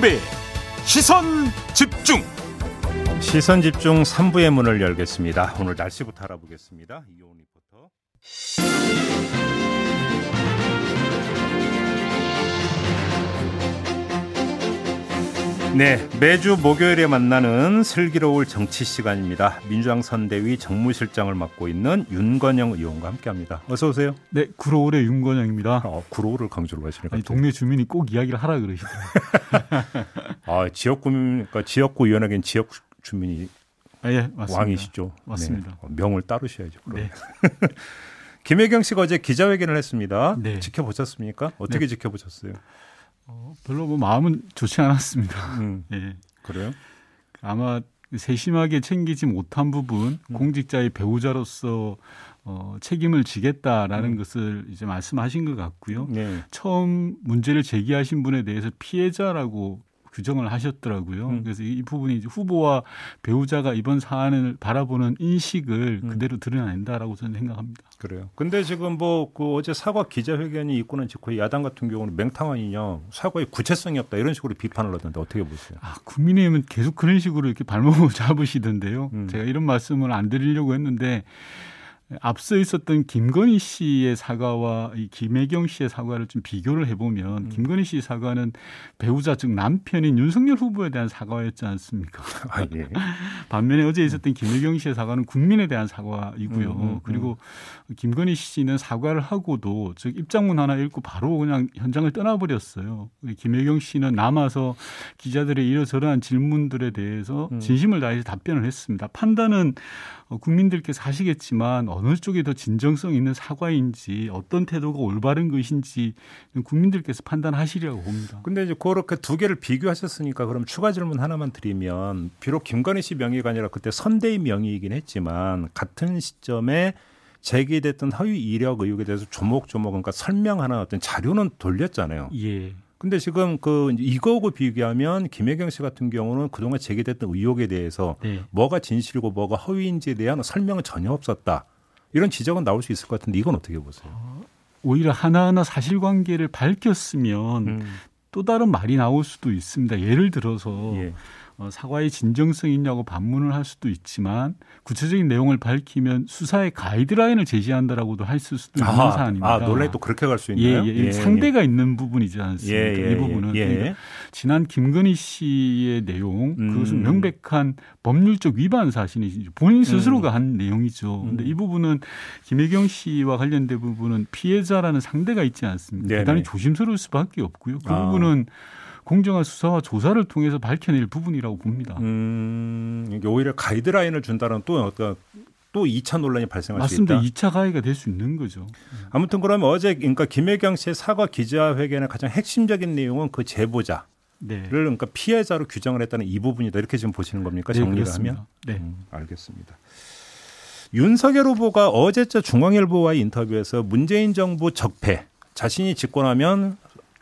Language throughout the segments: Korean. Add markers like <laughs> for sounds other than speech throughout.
김종배 시선 집중 시선 집중 3부의 문을 열겠습니다. 오늘 날씨부터 알아보겠습니다. 이온 리포터. 네, 매주 목요일에 만나는 슬기로울 정치 시간입니다. 민주당 선대위 정무실장을 맡고 있는 윤건영 의원과 함께합니다. 어서 오세요. 네, 구로울의 윤건영입니다. 어, 구로울을 강조를. 아니, 동네 주민이 꼭 이야기를 하라 그러시더라고요. <laughs> 아, 지역구 그러니까 지역구 의원에겐 지역 주민이 아, 예, 맞습니다. 왕이시죠. 맞습니다. 네, 명을 따르셔야죠. 그럼. 네. <laughs> 김혜경 씨가 어제 기자회견을 했습니다. 네. 지켜보셨습니까? 어떻게 네. 지켜보셨어요? 어, 별로 뭐 마음은 좋지 않았습니다. 음, <laughs> 예. 그래요? 아마 세심하게 챙기지 못한 부분, 음. 공직자의 배우자로서 어, 책임을 지겠다라는 음. 것을 이제 말씀하신 것 같고요. 네. 처음 문제를 제기하신 분에 대해서 피해자라고 규정을 하셨더라고요. 음. 그래서 이 부분이 이제 후보와 배우자가 이번 사안을 바라보는 인식을 음. 그대로 드러낸다라고 저는 생각합니다. 그래요. 근데 지금 뭐 그 어제 사과 기자회견이 있고는 직후에 야당 같은 경우는 맹탕 아니냐, 사과의 구체성이 없다 이런 식으로 비판을 하던데 어떻게 보세요? 아, 국민의힘은 계속 그런 식으로 이렇게 발목을 <laughs> 잡으시던데요. 음. 제가 이런 말씀을 안 드리려고 했는데 앞서 있었던 김건희 씨의 사과와 이 김혜경 씨의 사과를 좀 비교를 해보면 음. 김건희 씨 사과는 배우자 즉 남편인 윤석열 후보에 대한 사과였지 않습니까? 아 예. <laughs> 반면에 어제 있었던 김혜경 씨의 사과는 국민에 대한 사과이고요. 음, 음, 음. 그리고 김건희 씨는 사과를 하고도 즉 입장문 하나 읽고 바로 그냥 현장을 떠나버렸어요. 김혜경 씨는 남아서 기자들의 이러저러한 질문들에 대해서 음. 진심을 다해서 답변을 했습니다. 판단은 어, 국민들께서 하시겠지만 어느 쪽이 더 진정성 있는 사과인지 어떤 태도가 올바른 것인지 국민들께서 판단하시리라고 봅니다. 근데 이제 그렇게 두 개를 비교하셨으니까 그럼 추가 질문 하나만 드리면 비록 김건희 씨 명의가 아니라 그때 선대위 명의이긴 했지만 같은 시점에 제기됐던 허위 이력 의혹에 대해서 조목조목 그러니까 설명하는 어떤 자료는 돌렸잖아요. 예. 근데 지금 그 이거하고 비교하면 김혜경 씨 같은 경우는 그동안 제기됐던 의혹에 대해서 네. 뭐가 진실이고 뭐가 허위인지에 대한 설명은 전혀 없었다. 이런 지적은 나올 수 있을 것 같은데 이건 어떻게 보세요? 오히려 하나하나 사실관계를 밝혔으면 음. 또 다른 말이 나올 수도 있습니다. 예를 들어서 예. 어, 사과의 진정성이 있냐고 반문을 할 수도 있지만 구체적인 내용을 밝히면 수사의 가이드라인을 제시한다라고 할 수도 있는 아하, 사안입니다. 아, 논란이 또 그렇게 갈수 예, 있나요? 예, 상대가 있는 부분이지 않습니까? 예, 예, 이 부분은 예. 그러니까 지난 김건희 씨의 내용 음. 그것은 명백한 법률적 위반 사실이죠. 본인 스스로가 한 내용이죠. 근데 음. 이 부분은 김혜경 씨와 관련된 부분은 피해자라는 상대가 있지 않습니까? 대단히 조심스러울 수밖에 없고요. 그 아. 부분은 공정한 수사와 조사를 통해서 밝혀낼 부분이라고 봅니다. 음, 오히려 가이드라인을 준다는 또 어떤 또 2차 논란이 발생할 맞습니다. 수 있다. 2차 가해가 될 수 있는 거죠. 아무튼 그러면 어제 그러니까 김혜경 씨의 사과 기자회견의 가장 핵심적인 내용은 그 제보자를 네. 그러니까 피해자로 규정을 했다는 이 부분이다 이렇게 지금 보시는 겁니까 네, 정리를 그렇습니다. 하면? 네. 음, 알겠습니다. 윤석열 후보가 어제자 중앙일보와의 인터뷰에서 문재인 정부 적폐 자신이 집권하면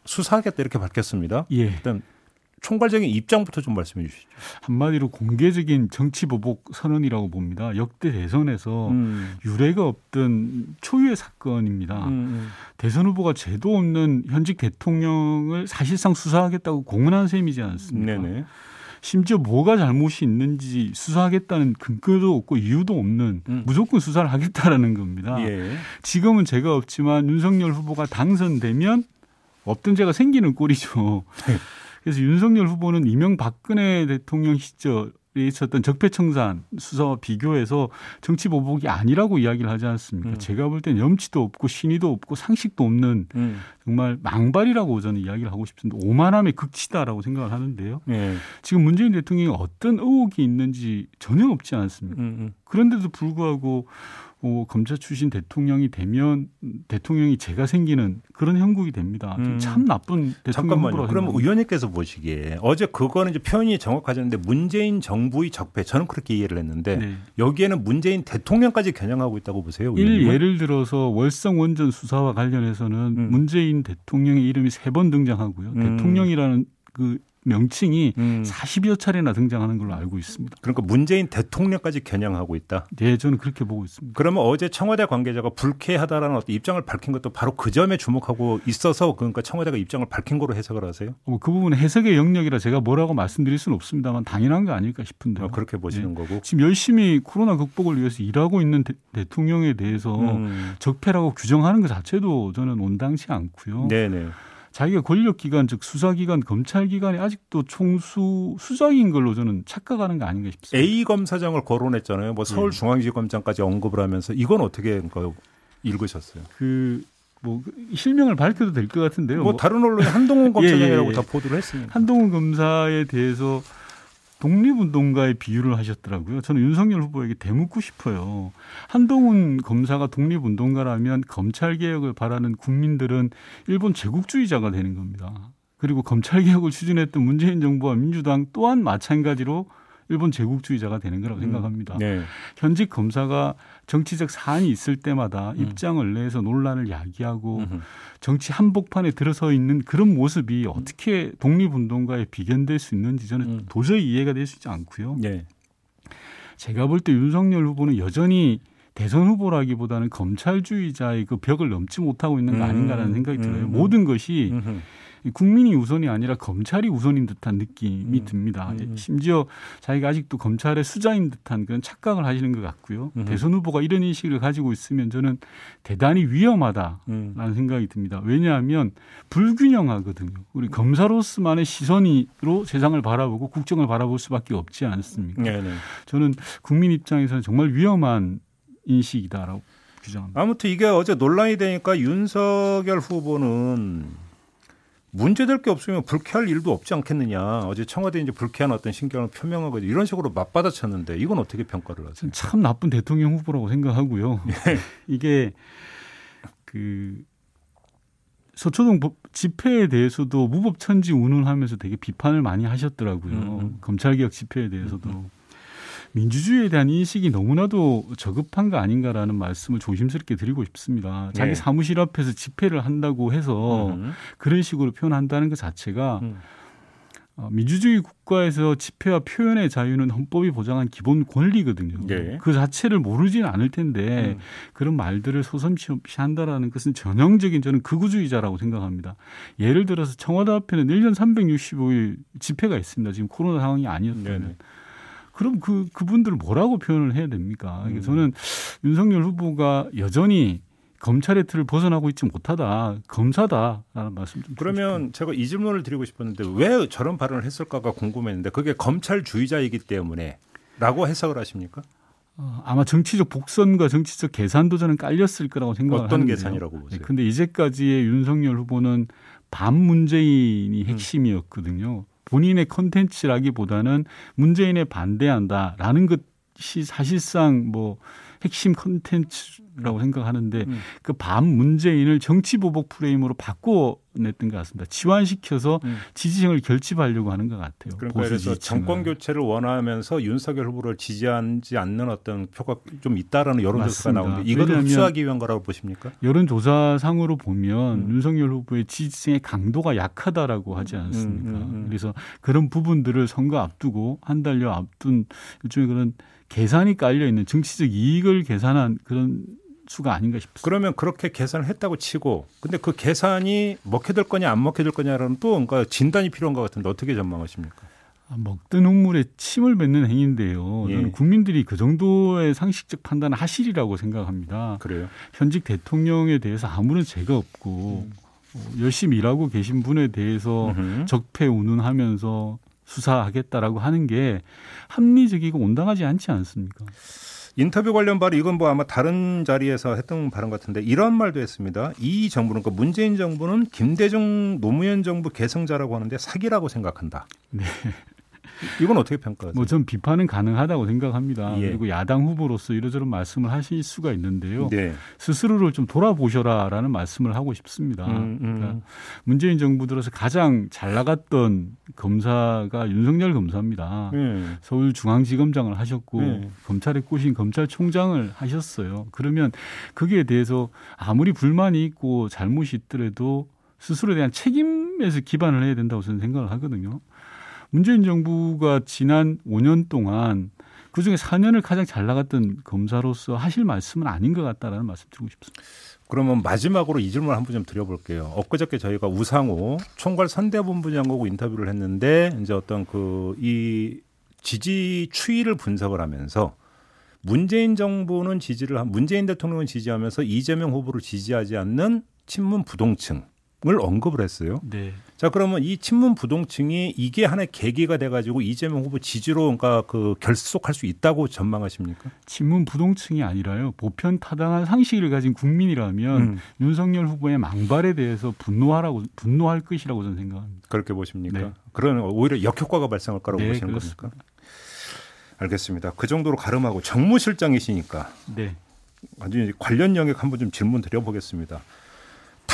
수사하겠다 이렇게 밝혔습니다. 예. 일단 총괄적인 입장부터 좀 말씀해 주시죠. 한마디로 공개적인 정치 보복 선언이라고 봅니다. 역대 대선에서 음. 유례가 없던 초유의 사건입니다. 음, 대선 후보가 죄도 없는 현직 대통령을 사실상 수사하겠다고 공언한 셈이지 음. 않습니까? 네네. 심지어 뭐가 잘못이 있는지 수사하겠다는 근거도 없고 이유도 없는 음. 무조건 수사를 하겠다라는 겁니다. 예. 지금은 죄가 없지만 윤석열 후보가 당선되면 없던 죄가 생기는 꼴이죠. 네. 그래서 윤석열 후보는 이명박근혜 대통령 시절에 있었던 적폐청산 수사와 비교해서 정치 보복이 아니라고 이야기를 하지 않습니까? 음. 제가 볼 땐 염치도 없고 신의도 없고 상식도 없는 음. 정말 망발이라고 저는 이야기를 하고 싶습니다. 오만함의 극치다라고 생각을 하는데요. 예. 지금 문재인 대통령이 어떤 의혹이 있는지 전혀 없지 않습니까? 음, 음. 그런데도 불구하고 어, 검찰 출신 대통령이 되면 대통령이 죄가 생기는 그런 형국이 됩니다. 음. 참 나쁜 대통령 잠깐만요. 그럼. 의원님께서 보시기에 어제 그거는 이제 표현이 정확하지 않은데 문재인 정부의 적폐 저는 그렇게 이해를 했는데 네. 여기에는 문재인 대통령까지 겨냥하고 있다고 보세요. 일 의원님은? 예를 들어서 월성 원전 수사와 관련해서는 음. 문재인 대통령의 이름이 세 번 등장하고요. 음. 대통령이라는 그 명칭이 음. 40여 차례나 등장하는 걸로 알고 있습니다. 그러니까 문재인 대통령까지 겨냥하고 있다. 네, 저는 그렇게 보고 있습니다. 그러면 어제 청와대 관계자가 불쾌하다라는 어떤 입장을 밝힌 것도 바로 그 점에 주목하고 있어서 그러니까 청와대가 입장을 밝힌 거로 해석을 하세요? 뭐그 부분은 해석의 영역이라 제가 뭐라고 말씀드릴 수는 없습니다만 당연한 거 아닐까 싶은데요. 어, 그렇게 보시는 거고. 지금 열심히 코로나 극복을 위해서 일하고 있는 대, 통령에 대해서 음. 적폐라고 규정하는 것 자체도 저는 온당치 않고요. 네네. 자기가 권력기관 즉 수사기관 검찰기관이 아직도 총수 수장인 걸로 저는 착각하는 거 아닌가 싶습니다. A 검사장을 거론했잖아요. 뭐 서울중앙지검장까지 언급을 하면서 이건 어떻게 그 읽으셨어요? 그 뭐 실명을 밝혀도 될 것 같은데요. 뭐, 뭐 다른 언론이 <laughs> 한동훈 검사장이라고 예, 예, 예. 다 보도를 했습니다. 한동훈 검사에 대해서 독립운동가의 비유를 하셨더라고요. 저는 윤석열 후보에게 대묻고 싶어요. 한동훈 검사가 독립운동가라면 검찰개혁을 바라는 국민들은 일본 제국주의자가 되는 겁니다. 그리고 검찰개혁을 추진했던 문재인 정부와 민주당 또한 마찬가지로 일본 제국주의자가 되는 거라고 생각합니다. 네. 현직 검사가 정치적 사안이 있을 때마다 입장을 내서 논란을 야기하고 음흠. 정치 한복판에 들어서 있는 그런 모습이 어떻게 독립운동가에 비견될 수 있는지 저는 음. 도저히 이해가 되시지 않고요. 네. 제가 볼 때 윤석열 후보는 여전히 대선 후보라기보다는 검찰주의자의 그 벽을 넘지 못하고 있는 거 음, 아닌가라는 생각이 들어요. 음. 모든 것이 음흠. 국민이 우선이 아니라 검찰이 우선인 듯한 느낌이 음, 듭니다. 음. 심지어 자기가 아직도 검찰의 수장인 듯한 그런 착각을 하시는 것 같고요. 음. 대선 후보가 이런 인식을 가지고 있으면 저는 대단히 위험하다라는 음. 생각이 듭니다. 왜냐하면 불균형하거든요. 우리 검사로서만의 시선으로 세상을 바라보고 국정을 바라볼 수밖에 없지 않습니까? 네네. 저는 국민 입장에서는 정말 위험한 인식이다라고 규정합니다. 아무튼 이게 어제 논란이 되니까 윤석열 후보는 문제될 게 없으면 불쾌할 일도 없지 않겠느냐. 어제 청와대 이제 불쾌한 어떤 신경을 표명하고 이런 식으로 맞받아쳤는데 이건 어떻게 평가를 하세요? 참 나쁜 대통령 후보라고 생각하고요. 예. <laughs> 이게 그 서초동 법- 집회에 대해서도 무법천지 운운하면서 되게 비판을 많이 하셨더라고요. 음, 음. 검찰개혁 집회에 대해서도 민주주의에 대한 인식이 너무나도 저급한 거 아닌가라는 말씀을 조심스럽게 드리고 싶습니다. 자기 네. 사무실 앞에서 집회를 한다고 해서 음. 그런 식으로 표현한다는 것 자체가 음. 어, 민주주의 국가에서 집회와 표현의 자유는 헌법이 보장한 기본 권리거든요. 네. 그 자체를 모르지는 않을 텐데 음. 그런 말들을 소섬시 없이 한다라는 것은 전형적인 저는 극우주의자라고 생각합니다. 예를 들어서 청와대 앞에는 1년 365일 집회가 있습니다. 지금 코로나 상황이 아니었다면. 네네. 그럼 그, 그분들을 뭐라고 표현을 해야 됩니까? 음. 저는 윤석열 후보가 여전히 검찰의 틀을 벗어나고 있지 못하다. 검사다라는 말씀 좀 그러면 제가 이 질문을 드리고 싶었는데 왜 저런 발언을 했을까가 궁금했는데 그게 검찰주의자이기 때문에라고 해석을 하십니까? 어, 아마 정치적 복선과 정치적 계산도 저는 깔렸을 거라고 생각을 어떤 하는데요. 계산이라고 보세요? 네, 근데 이제까지의 윤석열 후보는 반 문재인이 핵심이었거든요. 본인의 컨텐츠라기보다는 문재인에 반대한다라는 것이 사실상 뭐 핵심 컨텐츠라고 생각하는데 음. 그반 문재인을 정치 보복 프레임으로 바꿔냈던 것 같습니다. 치환시켜서 음. 지지층을 결집하려고 하는 것 같아요. 그러니까 그래서. 정권 교체를 원하면서 윤석열 후보를 지지하지 않는 어떤 표가 좀 있다라는 여론조사가. 나오는데 이거를 흡수하기 위한 거라고 보십니까? 여론조사상으로 보면 음. 윤석열 후보의 지지층의 강도가 약하다라고 하지 않습니까? 음, 음, 음. 그래서 그런 부분들을 선거 앞두고 한 달여 앞둔 일종의 그런 계산이 깔려 있는 정치적 이익을 계산한 그런 수가 아닌가 싶습니다. 그러면 그렇게 계산을 했다고 치고 근데 그 계산이 먹혀들 거냐 안 먹혀들 거냐라는 또 뭔가 진단이 필요한 것 같은데 어떻게 전망하십니까? 아, 먹던 흙물에 침을 뱉는 행위인데요. 예. 저는 국민들이 그 정도의 상식적 판단을 하시리라고 생각합니다. 그래요? 현직 대통령에 대해서 아무런 죄가 없고 어, 열심히 일하고 계신 분에 대해서 음흠. 적폐 운운하면서 수사하겠다라고 하는 게 합리적이고 온당하지 않지 않습니까? 인터뷰 관련 발언 이건 뭐 아마 다른 자리에서 했던 발언 같은데 이런 말도 했습니다. 이 정부는 그러니까 문재인 정부는 김대중 노무현 정부 계승자라고 하는데 사기라고 생각한다. 네. 이건 어떻게 평가하세요? 뭐 전 비판은 가능하다고 생각합니다. 예. 그리고 야당 후보로서 이러저런 말씀을 하실 수가 있는데요. 네. 스스로를 좀 돌아보셔라라는 말씀을 하고 싶습니다. 음, 음. 그러니까 문재인 정부 들어서 가장 잘 나갔던 검사가 윤석열 검사입니다. 네. 서울중앙지검장을 하셨고 네. 검찰에 꼬신 검찰총장을 하셨어요. 그러면 거기에 대해서 아무리 불만이 있고 잘못이 있더라도 스스로에 대한 책임에서 기반을 해야 된다고 저는 생각을 하거든요. 문재인 정부가 지난 5년 동안 그 중에 4년을 가장 잘 나갔던 검사로서 하실 말씀은 아닌 것 같다라는 말씀 드리고 싶습니다. 그러면 마지막으로 이 질문 한번 좀 드려볼게요. 엊그저께 저희가 우상호 총괄 선대본부장하고 인터뷰를 했는데 이제 어떤 그 이 지지 추이를 분석을 하면서 문재인 정부는 지지를 한 문재인 대통령은 지지하면서 이재명 후보를 지지하지 않는 친문 부동층 을 언급을 했어요. 네. 자 그러면 이 친문 부동층이 이게 하나의 계기가 돼가지고 이재명 후보 지지로 그러니까 그 결속할 수 있다고 전망하십니까? 친문 부동층이 아니라요 보편 타당한 상식을 가진 국민이라면 음. 윤석열 후보의 망발에 대해서 분노하라고 분노할 것이라고 저는 생각합니다. 그렇게 보십니까? 네. 그런 오히려 역효과가 발생할 거라고 네, 보시는 그렇습니다. 겁니까? 알겠습니다. 그 정도로 가름하고 정무실장이시니까 네. 아주 관련 영역 한번 좀 질문 드려보겠습니다.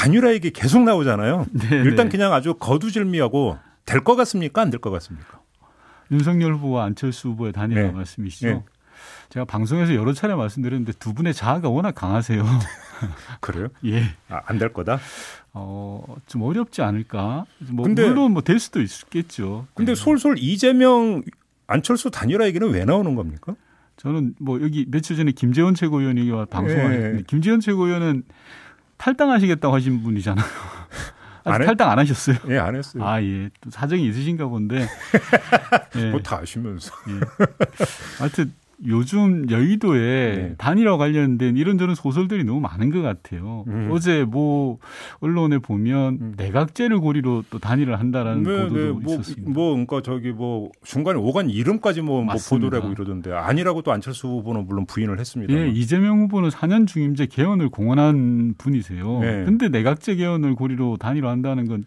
단일화 얘기 계속 나오잖아요. <laughs> 네, 일단 네. 그냥 아주 거두절미하고 될 것 같습니까? 안 될 것 같습니까? 윤석열 후보와 안철수 후보의 단일화 네. 말씀이시죠. 네. 제가 방송에서 여러 차례 말씀드렸는데 두 분의 자아가 워낙 강하세요. <laughs> 그래요? <laughs> 예. 아, 안 될 거다? 어, 좀 어렵지 않을까? 뭐 근데- 물론 뭐 될 수도 있겠죠. 근데 네. 솔솔 이재명 안철수 단일화 얘기는 왜 나오는 겁니까? 저는 뭐 여기 며칠 전에 김재원 최고위원이와 방송하셨는데 예. 김재원 최고위원은 탈당하시겠다고 하신 분이잖아요. 안? 탈당 안 하셨어요? 예, 안 했어요. 아, 예. 또 사정이 있으신가 본데. <laughs> 예. 뭐다 아시면서. 예. 하여튼 요즘 여의도에 네. 단일화 관련된 이런저런 소설들이 너무 많은 것 같아요. 음. 어제 뭐 언론에 보면 음. 내각제를 고리로 또 단일화를 한다라는 보도도 뭐, 있었습니다. 뭐, 그러니까 저기 뭐 중간에 오간 이름까지 뭐, 뭐. 보도를 하고 이러던데 아니라고 또 안철수 후보는 물론 부인을 했습니다. 예, 이재명 후보는 4년 중임제 개헌을 공언한 분이세요. 네. 근데 내각제 개헌을 고리로 단일화한다는 건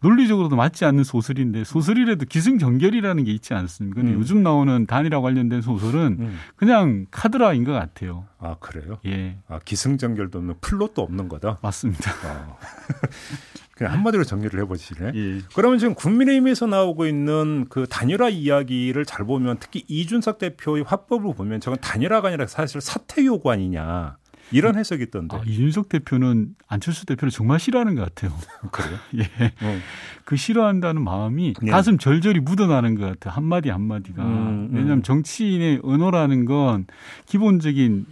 논리적으로도 맞지 않는 소설인데 소설이라도 기승전결이라는 게 있지 않습니까? 근데 음. 요즘 나오는 단일화 관련된 소설은 음. 그냥 카더라인 것 같아요. 아 그래요? 예, 아 기승전결도 없는 플롯도 없는 거다. 맞습니다. 아. <laughs> 그냥 한마디로 정리를 해보시네. 예. 그러면 지금 국민의힘에서 나오고 있는 그 단일화 이야기를 잘 보면 특히 이준석 대표의 화법을 보면 저건 단일화가 아니라 사실 사퇴 요구 아니냐 이런 해석이 있던데 아, 이준석 대표는 안철수 대표를 정말 싫어하는 것 같아요. <laughs> 그래요? 예. 어. 그 싫어한다는 마음이 네. 가슴 절절히 묻어나는 것 같아요. 한마디 한마디가. 음, 음. 왜냐하면 정치인의 언어라는 건 기본적인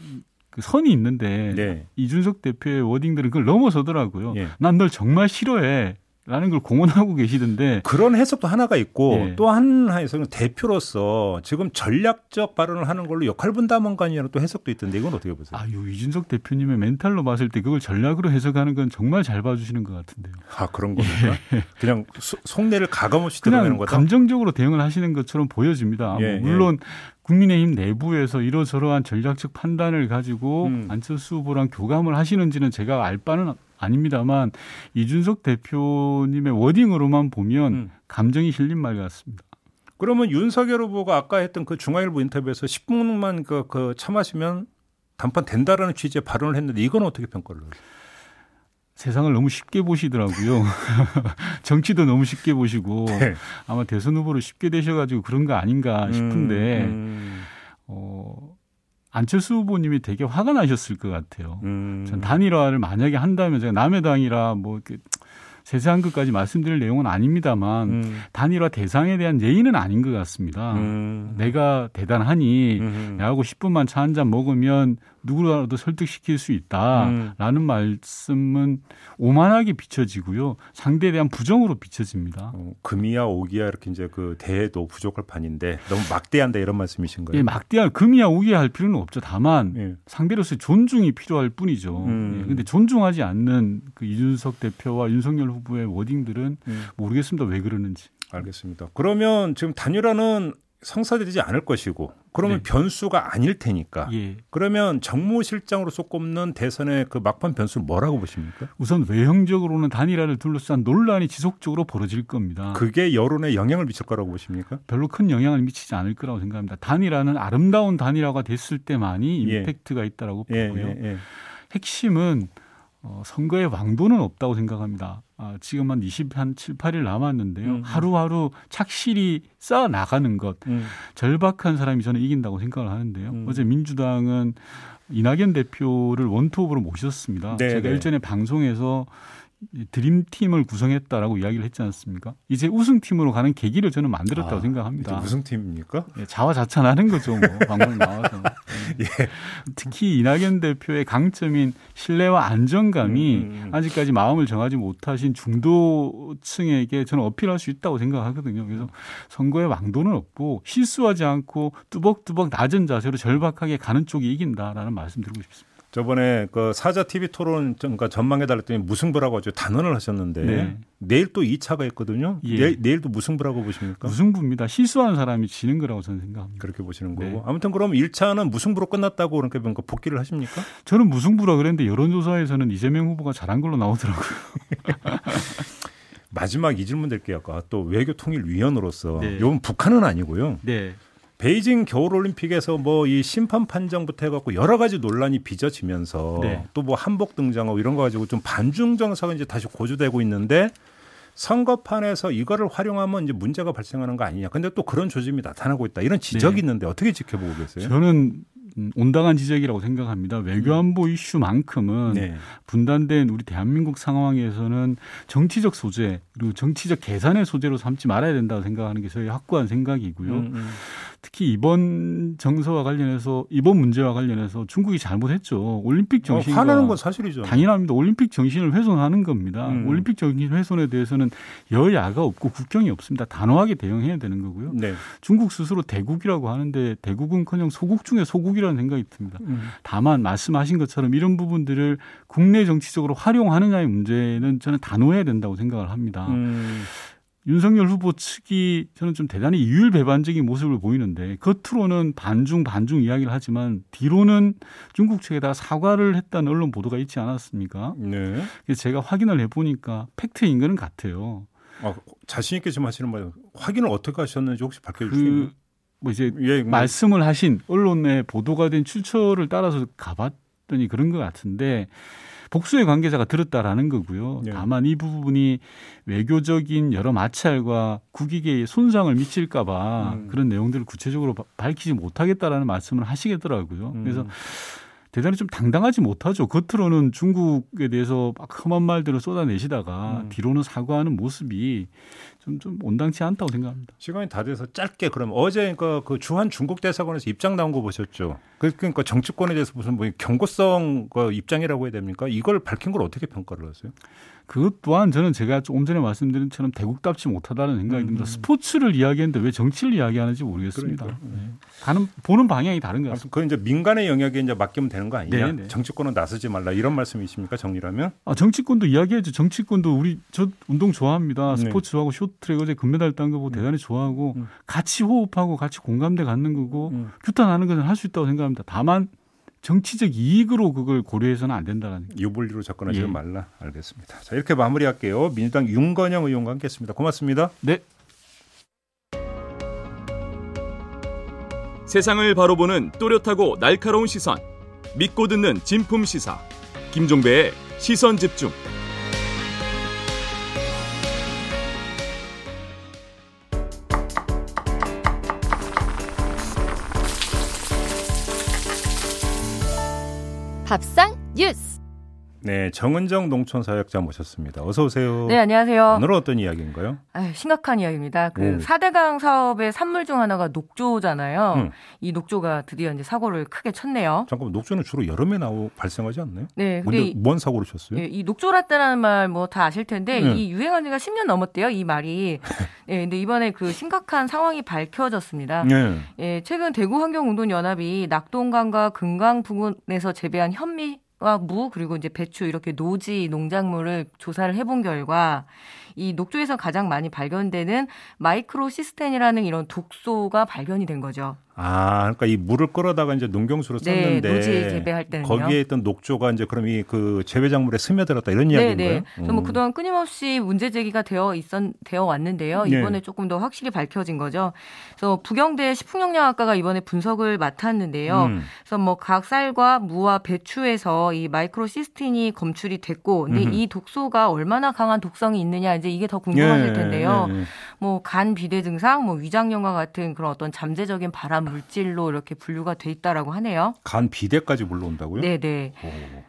그 선이 있는데 네. 이준석 대표의 워딩들은 그걸 넘어서더라고요. 예. 난널 정말 싫어해. 라는 걸 공언하고 계시던데 그런 해석도 하나가 있고 예. 또한 해석은 대표로서 지금 전략적 발언을 하는 걸로 역할 분담원관이라는 또 해석도 있던데 이건 어떻게 보세요? 아, 요 이준석 대표님의 멘탈로 봤을 때 그걸 전략으로 해석하는 건 정말 잘 봐주시는 것 같은데요. 아 그런 겁니까? 그냥 소- 속내를 가감없이 드러내는 거다. 감정적으로 대응을 하시는 것처럼 보여집니다. 예, 뭐 물론 국민의힘 내부에서 이러저러한 전략적 판단을 가지고 음. 안철수 후보랑 교감을 하시는지는 제가 알 바는 아닙니다만 이준석 대표님의 워딩으로만 보면 음. 감정이 실린 말 같습니다. 그러면 윤석열 후보가 아까 했던 그 중앙일보 인터뷰에서 10분만 그, 그 참아시면 단판 된다라는 취지의 발언을 했는데 이건 어떻게 평가를 해요? 세상을 너무 쉽게 보시더라고요. <laughs> 정치도 너무 쉽게 보시고 네. 아마 대선 후보로 쉽게 되셔가지고 그런 거 아닌가 싶은데 음, 어, 안철수 후보님이 되게 화가 나셨을 것 같아요. 음, 전 단일화를 만약에 한다면 제가 남의 당이라 뭐 이렇게 세세한 것까지 말씀드릴 내용은 아닙니다만 음, 단일화 대상에 대한 예의는 아닌 것 같습니다. 음, 내가 대단하니 음, 나하고 10분만 차 한 잔 먹으면 누구라도 설득시킬 수 음. 있다라는 말씀은 오만하게 비춰지고요. 상대에 대한 부정으로 비춰집니다. 어, 금이야 오기야 이렇게 이제 그 대해도 부족할 판인데 너무 막대한다 이런 말씀이신 거예요? 예, 막대할 금이야 오기야 할 필요는 없죠. 다만 예. 상대로서의 존중이 필요할 뿐이죠. 음. 예, 근데 존중하지 않는 그 이준석 대표와 윤석열 후보의 워딩들은 음. 모르겠습니다. 왜 그러는지. 알겠습니다. 그러면 지금 단일화는 성사되지 않을 것이고 그러면 네. 변수가 아닐 테니까 예. 그러면 정무실장으로서 꼽는 대선의 그 막판 변수는 뭐라고 보십니까? 우선 외형적으로는 단일화를 둘러싼 논란이 지속적으로 벌어질 겁니다. 그게 여론에 영향을 미칠 거라고 보십니까? 별로 큰 영향을 미치지 않을 거라고 생각합니다. 단일화는 아름다운 단일화가 됐을 때만이 예. 임팩트가 있다라고 예, 보고요. 예, 예. 핵심은 어, 선거의 왕도는 없다고 생각합니다. 아, 지금 한 20, 한 7, 8일 남았는데요. 음. 하루하루 착실히 쌓아 나가는 것. 음, 절박한 사람이 저는 이긴다고 생각을 하는데요. 음. 어제 민주당은 이낙연 대표를 원톱으로 모셨습니다. 네, 제가 네. 일전에 방송에서 드림팀을 구성했다라고 이야기를 했지 않습니까? 이제 우승팀으로 가는 계기를 저는 만들었다고 아, 생각합니다. 무슨 팀입니까? 예, 자화자찬하는 거죠, 뭐 <laughs> 방송 나와서. 예. 특히 이낙연 대표의 강점인 신뢰와 안정감이 음, 음, 음. 아직까지 마음을 정하지 못하신 중도층에게 저는 어필할 수 있다고 생각하거든요. 그래서 선거에 왕도는 없고 실수하지 않고 뚜벅뚜벅 낮은 자세로 절박하게 가는 쪽이 이긴다라는 말씀 드리고 싶습니다. 저번에 그 사자 TV 토론 그러니까 전망해 달랬더니 무승부라고 아주 단언을 하셨는데 네. 내일 또 2차가 있거든요. 예. 내일, 내일도 무승부라고 보십니까? 무승부입니다. 실수한 사람이 지는 거라고 저는 생각합니다. 그렇게 보시는 거고. 네. 아무튼 그럼 1차는 무승부로 끝났다고 그렇게 뭔가 복귀를 하십니까? 저는 무승부라 그랬는데 여론조사에서는 이재명 후보가 잘한 걸로 나오더라고요. <laughs> 마지막 이 질문 드릴게요. 아까 또 외교통일위원으로서 네. 이건 북한은 아니고요. 네. 베이징 겨울올림픽에서 뭐 이 심판 판정부터 해갖고 여러 가지 논란이 빚어지면서 네. 또뭐 한복 등장하고 이런 거 가지고 좀 반중 정서가 이제 다시 고조되고 있는데 선거판에서 이거를 활용하면 이제 문제가 발생하는 거 아니냐. 근데 또 그런 조짐이 나타나고 있다. 이런 지적이 네. 있는데 어떻게 지켜보고 계세요? 저는 음, 온당한 지적이라고 생각합니다. 외교안보 이슈만큼은 네. 분단된 우리 대한민국 상황에서는 정치적 소재 그리고 정치적 계산의 소재로 삼지 말아야 된다고 생각하는 게 저희 확고한 생각이고요. 음, 음. 특히 이번 정서와 관련해서 이번 문제와 관련해서 중국이 잘못했죠. 올림픽 어, 정신과 화나는 건 사실이죠. 당연합니다. 올림픽 정신을 훼손하는 겁니다. 음. 올림픽 정신 훼손에 대해서는 여야가 없고 국경이 없습니다. 단호하게 대응해야 되는 거고요. 네. 중국 스스로 대국이라고 하는데 대국은커녕 소국 중에 소국이라 는 생각이 듭니다. 음. 다만 말씀하신 것처럼 이런 부분들을 국내 정치적으로 활용하느냐의 문제는 저는 단호해야 된다고 생각을 합니다. 음. 윤석열 후보 측이 저는 좀 대단히 이율배반적인 모습을 보이는데 겉으로는 반중 반중 이야기를 하지만 뒤로는 중국 측에다 사과를 했다는 언론 보도가 있지 않았습니까? 네. 제가 확인을 해보니까 팩트인 거는 같아요. 아, 자신 있게 지금 하시는 말 확인을 어떻게 하셨는지 혹시 밝혀주시면 그 뭐 이제 예, 뭐, 말씀을 하신 언론에 보도가 된 출처를 따라서 가봤더니 그런 것 같은데 복수의 관계자가 들었다라는 거고요. 네. 다만 이 부분이 외교적인 여러 마찰과 국익에 손상을 미칠까봐 음. 그런 내용들을 구체적으로 바- 밝히지 못하겠다라는 말씀을 하시겠더라고요. 음. 그래서 대단히 좀 당당하지 못하죠. 겉으로는 중국에 대해서 막 험한 말들을 쏟아내시다가 음. 뒤로는 사과하는 모습이 좀, 좀 온당치 않다고 생각합니다. 시간이 다 돼서 짧게 그럼 어제 그러니까 그 주한 중국 대사관에서 입장 나온 거 보셨죠? 그- 그러니까 정치권에 대해서 무슨 뭐 경고성 그 입장이라고 해야 됩니까? 이걸 밝힌 걸 어떻게 평가를 하세요? 그것 또한 저는 제가 조금 전에 말씀드린 처럼 대국답지 못하다는 생각이 음, 듭니다. 음. 스포츠를 이야기했는데 왜 정치를 이야기하는지 모르겠습니다. 그러니까요. 네. 가는 보는 방향이 다른 것 같습니다. 그 이제 민간의 영역에 이제 맡기면 되는 거 아니냐? 네, 네. 정치권은 나서지 말라 이런 말씀이십니까? 정리라면? 아, 정치권도 이야기해야죠. 정치권도 우리 저 운동 좋아합니다. 네. 스포츠 좋아하고 쇼트트랙 어제 금메달 딴거 보고 대단히 좋아하고 음. 같이 호흡하고 같이 공감대 갖는 거고 음. 규탄하는 것은 할 수 있다고 생각합니다. 다만 정치적 이익으로 그걸 고려해서는 안 된다는 유불리로 접근하지 예. 말라. 알겠습니다. 자 이렇게 마무리할게요. 민주당 윤건영 의원과 함께했습니다. 고맙습니다. 네. 세상을 바로 보는 또렷하고 날카로운 시선. 믿고 듣는 진품 시사. 김종배의 시선 집중. 밥상 뉴스. 네, 정은정 농촌 사역자 모셨습니다. 어서 오세요. 네, 안녕하세요. 오늘은 어떤 이야기인가요? 아유, 심각한 이야기입니다. 그 음. 4대강 사업의 산물 중 하나가 녹조잖아요. 음. 이 녹조가 드디어 이제 사고를 크게 쳤네요. 잠깐만 녹조는 주로 여름에 나오 발생하지 않나요? 네, 근데 이, 뭔 사고를 쳤어요? 예, 이 녹조라떼라는 말 뭐 다 아실 텐데 네. 이 유행한 지가 10년 넘었대요, 이 말이. <laughs> 예, 근데 이번에 그 심각한 상황이 밝혀졌습니다. 네. 예, 최근 대구 환경운동연합이 낙동강과 금강 부근에서 재배한 현미 와 무 그리고 이제 배추 이렇게 노지 농작물을 조사를 해본 결과 이 녹조에서 가장 많이 발견되는 microcystin이라는 이런 독소가 발견이 된 거죠. 아, 그러니까 이 물을 끌어다가 이제 농경수로 네, 썼는데 노지 재배할 때는요. 거기에 있던 녹조가 이제 그럼 이 그 재배작물에 스며들었다 이런 네, 이야기인 네. 그래서 뭐 그동안 끊임없이 문제 제기가 되어 있었 되어 왔는데요. 네. 이번에 조금 더 확실히 밝혀진 거죠. 그래서 부경대 식품영양학과가 이번에 분석을 맡았는데요. 음. 그래서 뭐 각 쌀과 무와 배추에서 이 microcystin이 검출이 됐고, 근데 음흠. 이 독소가 얼마나 강한 독성이 있느냐 이제 이게 더 궁금하실 텐데요. 예, 예. 뭐 간 비대 증상, 뭐 위장염과 같은 그런 어떤 잠재적인 발암 물질로 이렇게 분류가 돼 있다라고 하네요. 간 비대까지 물러온다고요? 네, 네.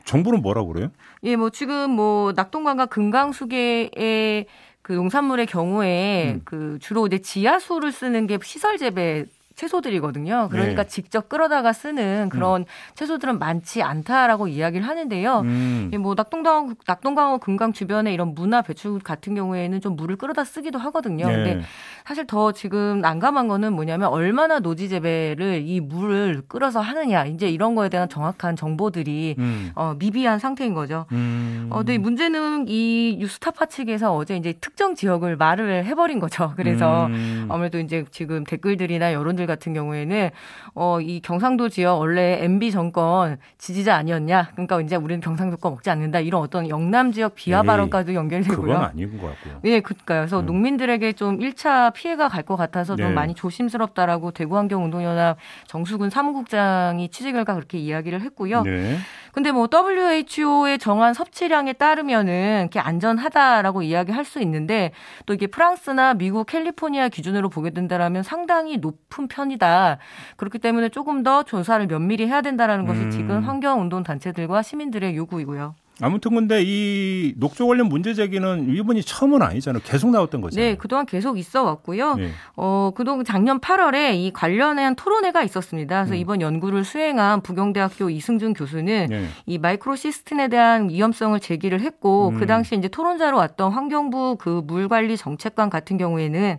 정부는 뭐라고 그래요? 예, 뭐 지금 뭐 낙동강과 금강수계의 그 농산물의 경우에 음. 그 주로 이제 지하수를 쓰는 게 시설 재배 채소들이거든요. 그러니까 네. 직접 끌어다가 쓰는 그런 채소들은 많지 않다라고 이야기를 하는데요. 음. 예, 뭐 낙동강 낙동강호 금강 주변에 이런 문화 배출 같은 경우에는 좀 물을 끌어다 쓰기도 하거든요. 네. 근데 사실 더 지금 난감한 거는 뭐냐면 얼마나 노지 재배를 이 물을 끌어서 하느냐 이제 이런 거에 대한 정확한 정보들이 음. 어, 미비한 상태인 거죠. 음. 어, 근데 문제는 이 뉴스타파 측에서 어제 이제 특정 지역을 말을 해버린 거죠. 그래서 음. 아무래도 이제 지금 댓글들이나 여론들 같은 경우에는 어, 이 경상도 지역 원래 MB 정권 지지자 아니었냐? 그러니까 이제 우리는 경상도 거 먹지 않는다. 이런 어떤 영남 지역 비하 에이, 발언까지도 연결되고요. 그건 아닌 것 같고요. 예, 그니까요. 그래서 음. 농민들에게 좀 1차 피해가 갈 것 같아서 좀 네. 많이 조심스럽다라고 대구환경운동연합 정수근 사무국장이 취재 결과 그렇게 이야기를 했고요. 네. 근데 뭐 WHO의 정한 섭취량에 따르면은 이렇게 안전하다라고 이야기할 수 있는데 또 이게 프랑스나 미국 캘리포니아 기준으로 보게 된다라면 상당히 높은 편이다. 그렇기 때문에 조금 더 조사를 면밀히 해야 된다라는 것이 음. 지금 환경 운동 단체들과 시민들의 요구이고요. 아무튼 근데 이 녹조 관련 문제 제기는 이번이 처음은 아니잖아요. 계속 나왔던 거잖아요. 네, 그동안 계속 있어 왔고요. 네. 어, 그동안 작년 8월에 이 관련한 토론회가 있었습니다. 그래서 음. 이번 연구를 수행한 부경대학교 이승준 교수는 네. 이 마이크로시스틴에 대한 위험성을 제기를 했고 음. 그 당시 이제 토론자로 왔던 환경부 그 물관리 정책관 같은 경우에는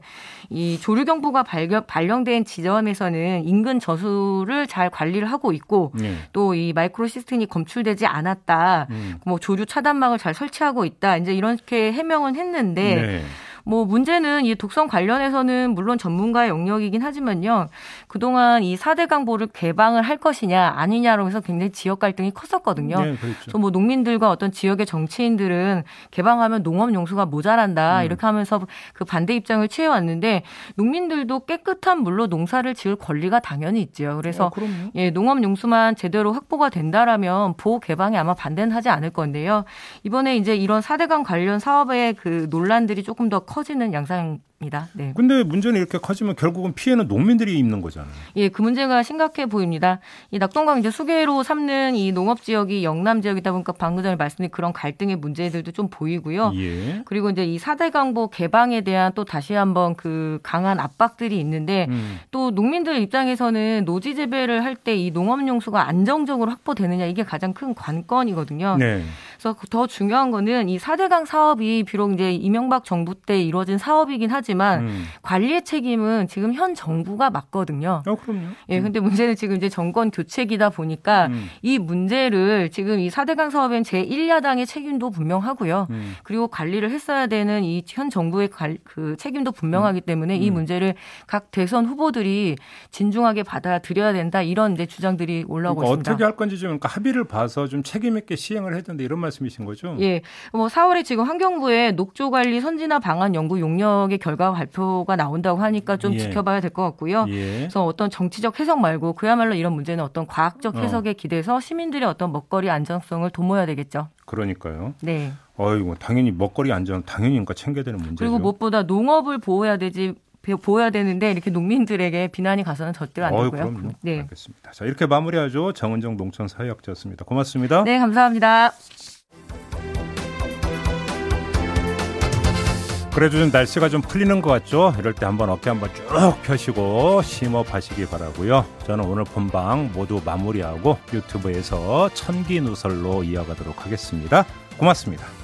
이 조류 경보가 발견, 발령된 지점에서는 인근 저수를 잘 관리를 하고 있고 네. 또이 마이크로시스틴이 검출되지 않았다. 음. 뭐 조류 차단막을 잘 설치하고 있다. 이제 이렇게 해명은 했는데 네. 뭐 문제는 이 독성 관련해서는 물론 전문가의 영역이긴 하지만요. 그동안 이 4대 강보를 개방을 할 것이냐 아니냐로 해서 굉장히 지역 갈등이 컸었거든요. 네, 그렇죠. 그래서 뭐 농민들과 어떤 지역의 정치인들은 개방하면 농업 용수가 모자란다 음. 이렇게 하면서 그 반대 입장을 취해왔는데 농민들도 깨끗한 물로 농사를 지을 권리가 당연히 있죠. 그래서 어. 예, 농업 용수만 제대로 확보가 된다라면 보호 개방에 아마 반대는 하지 않을 건데요. 이번에 이제 이런 4대강 관련 사업의 그 논란들이 조금 더 커 지는 양상 입니다. 네. 근데 문제는 이렇게 커지면 결국은 피해는 농민들이 입는 거잖아요. 예, 그 문제가 심각해 보입니다. 이 낙동강 이제 수계로 삼는 이 농업 지역이 영남 지역이다 보니까 방금 전에 말씀드린 그런 갈등의 문제들도 좀 보이고요. 예. 그리고 이제 이 4대 강보 개방에 대한 또 다시 한번 그 강한 압박들이 있는데 음. 또 농민들 입장에서는 노지 재배를 할 때 이 농업 용 수가 안정적으로 확보되느냐 이게 가장 큰 관건이거든요. 네. 그래서 더 중요한 거는 이 4대강 사업이 비록 이제 이명박 정부 때 이루어진 사업이긴 하지만 음. 관리의 책임은 지금 현 정부가 맞거든요. 어, 그럼요. 예, 근데 문제는 지금 이제 정권 교체기다 보니까 음. 이 문제를 지금 이 4대강 사업엔 제1야당의 책임도 분명하고요. 음. 그리고 관리를 했어야 되는 이 현 정부의 관- 그 책임도 분명하기 때문에 이 음. 문제를 각 대선 후보들이 진중하게 받아들여야 된다 이런 이제 주장들이 올라오고 그러니까 있습니다. 어떻게 할 건지 좀 그러니까 합의를 봐서 좀 책임 있게 시행을 해야 된다 이런 말씀이신 거죠? 예, 뭐 4월에 지금 환경부의 녹조 관리 선진화 방안 연구 용역의 결과 발표가 나온다고 하니까 좀 예. 지켜봐야 될 것 같고요. 예. 그래서 어떤 정치적 해석 말고 그야말로 이런 문제는 어떤 과학적 어. 해석에 기대서 시민들의 어떤 먹거리 안정성을 도모해야 되겠죠. 그러니까요. 네. 어이구 당연히 먹거리 안전 당연히 그러니까 챙겨야 되는 문제죠. 그리고 무엇보다 농업을 보호해야 되지 보호해야 되는데 이렇게 농민들에게 비난이 가서는 절대로 안 되고요. 그럼요. 네. 알겠습니다. 자 이렇게 마무리하죠. 정은정 농촌 사회학자였습니다. 고맙습니다. 네, 감사합니다. 그래도 좀 날씨가 좀 풀리는 것 같죠? 이럴 때 한번 어깨 한번 쭉 펴시고 심호흡하시기 바라고요. 저는 오늘 본방 모두 마무리하고 유튜브에서 천기 누설로 이어가도록 하겠습니다. 고맙습니다.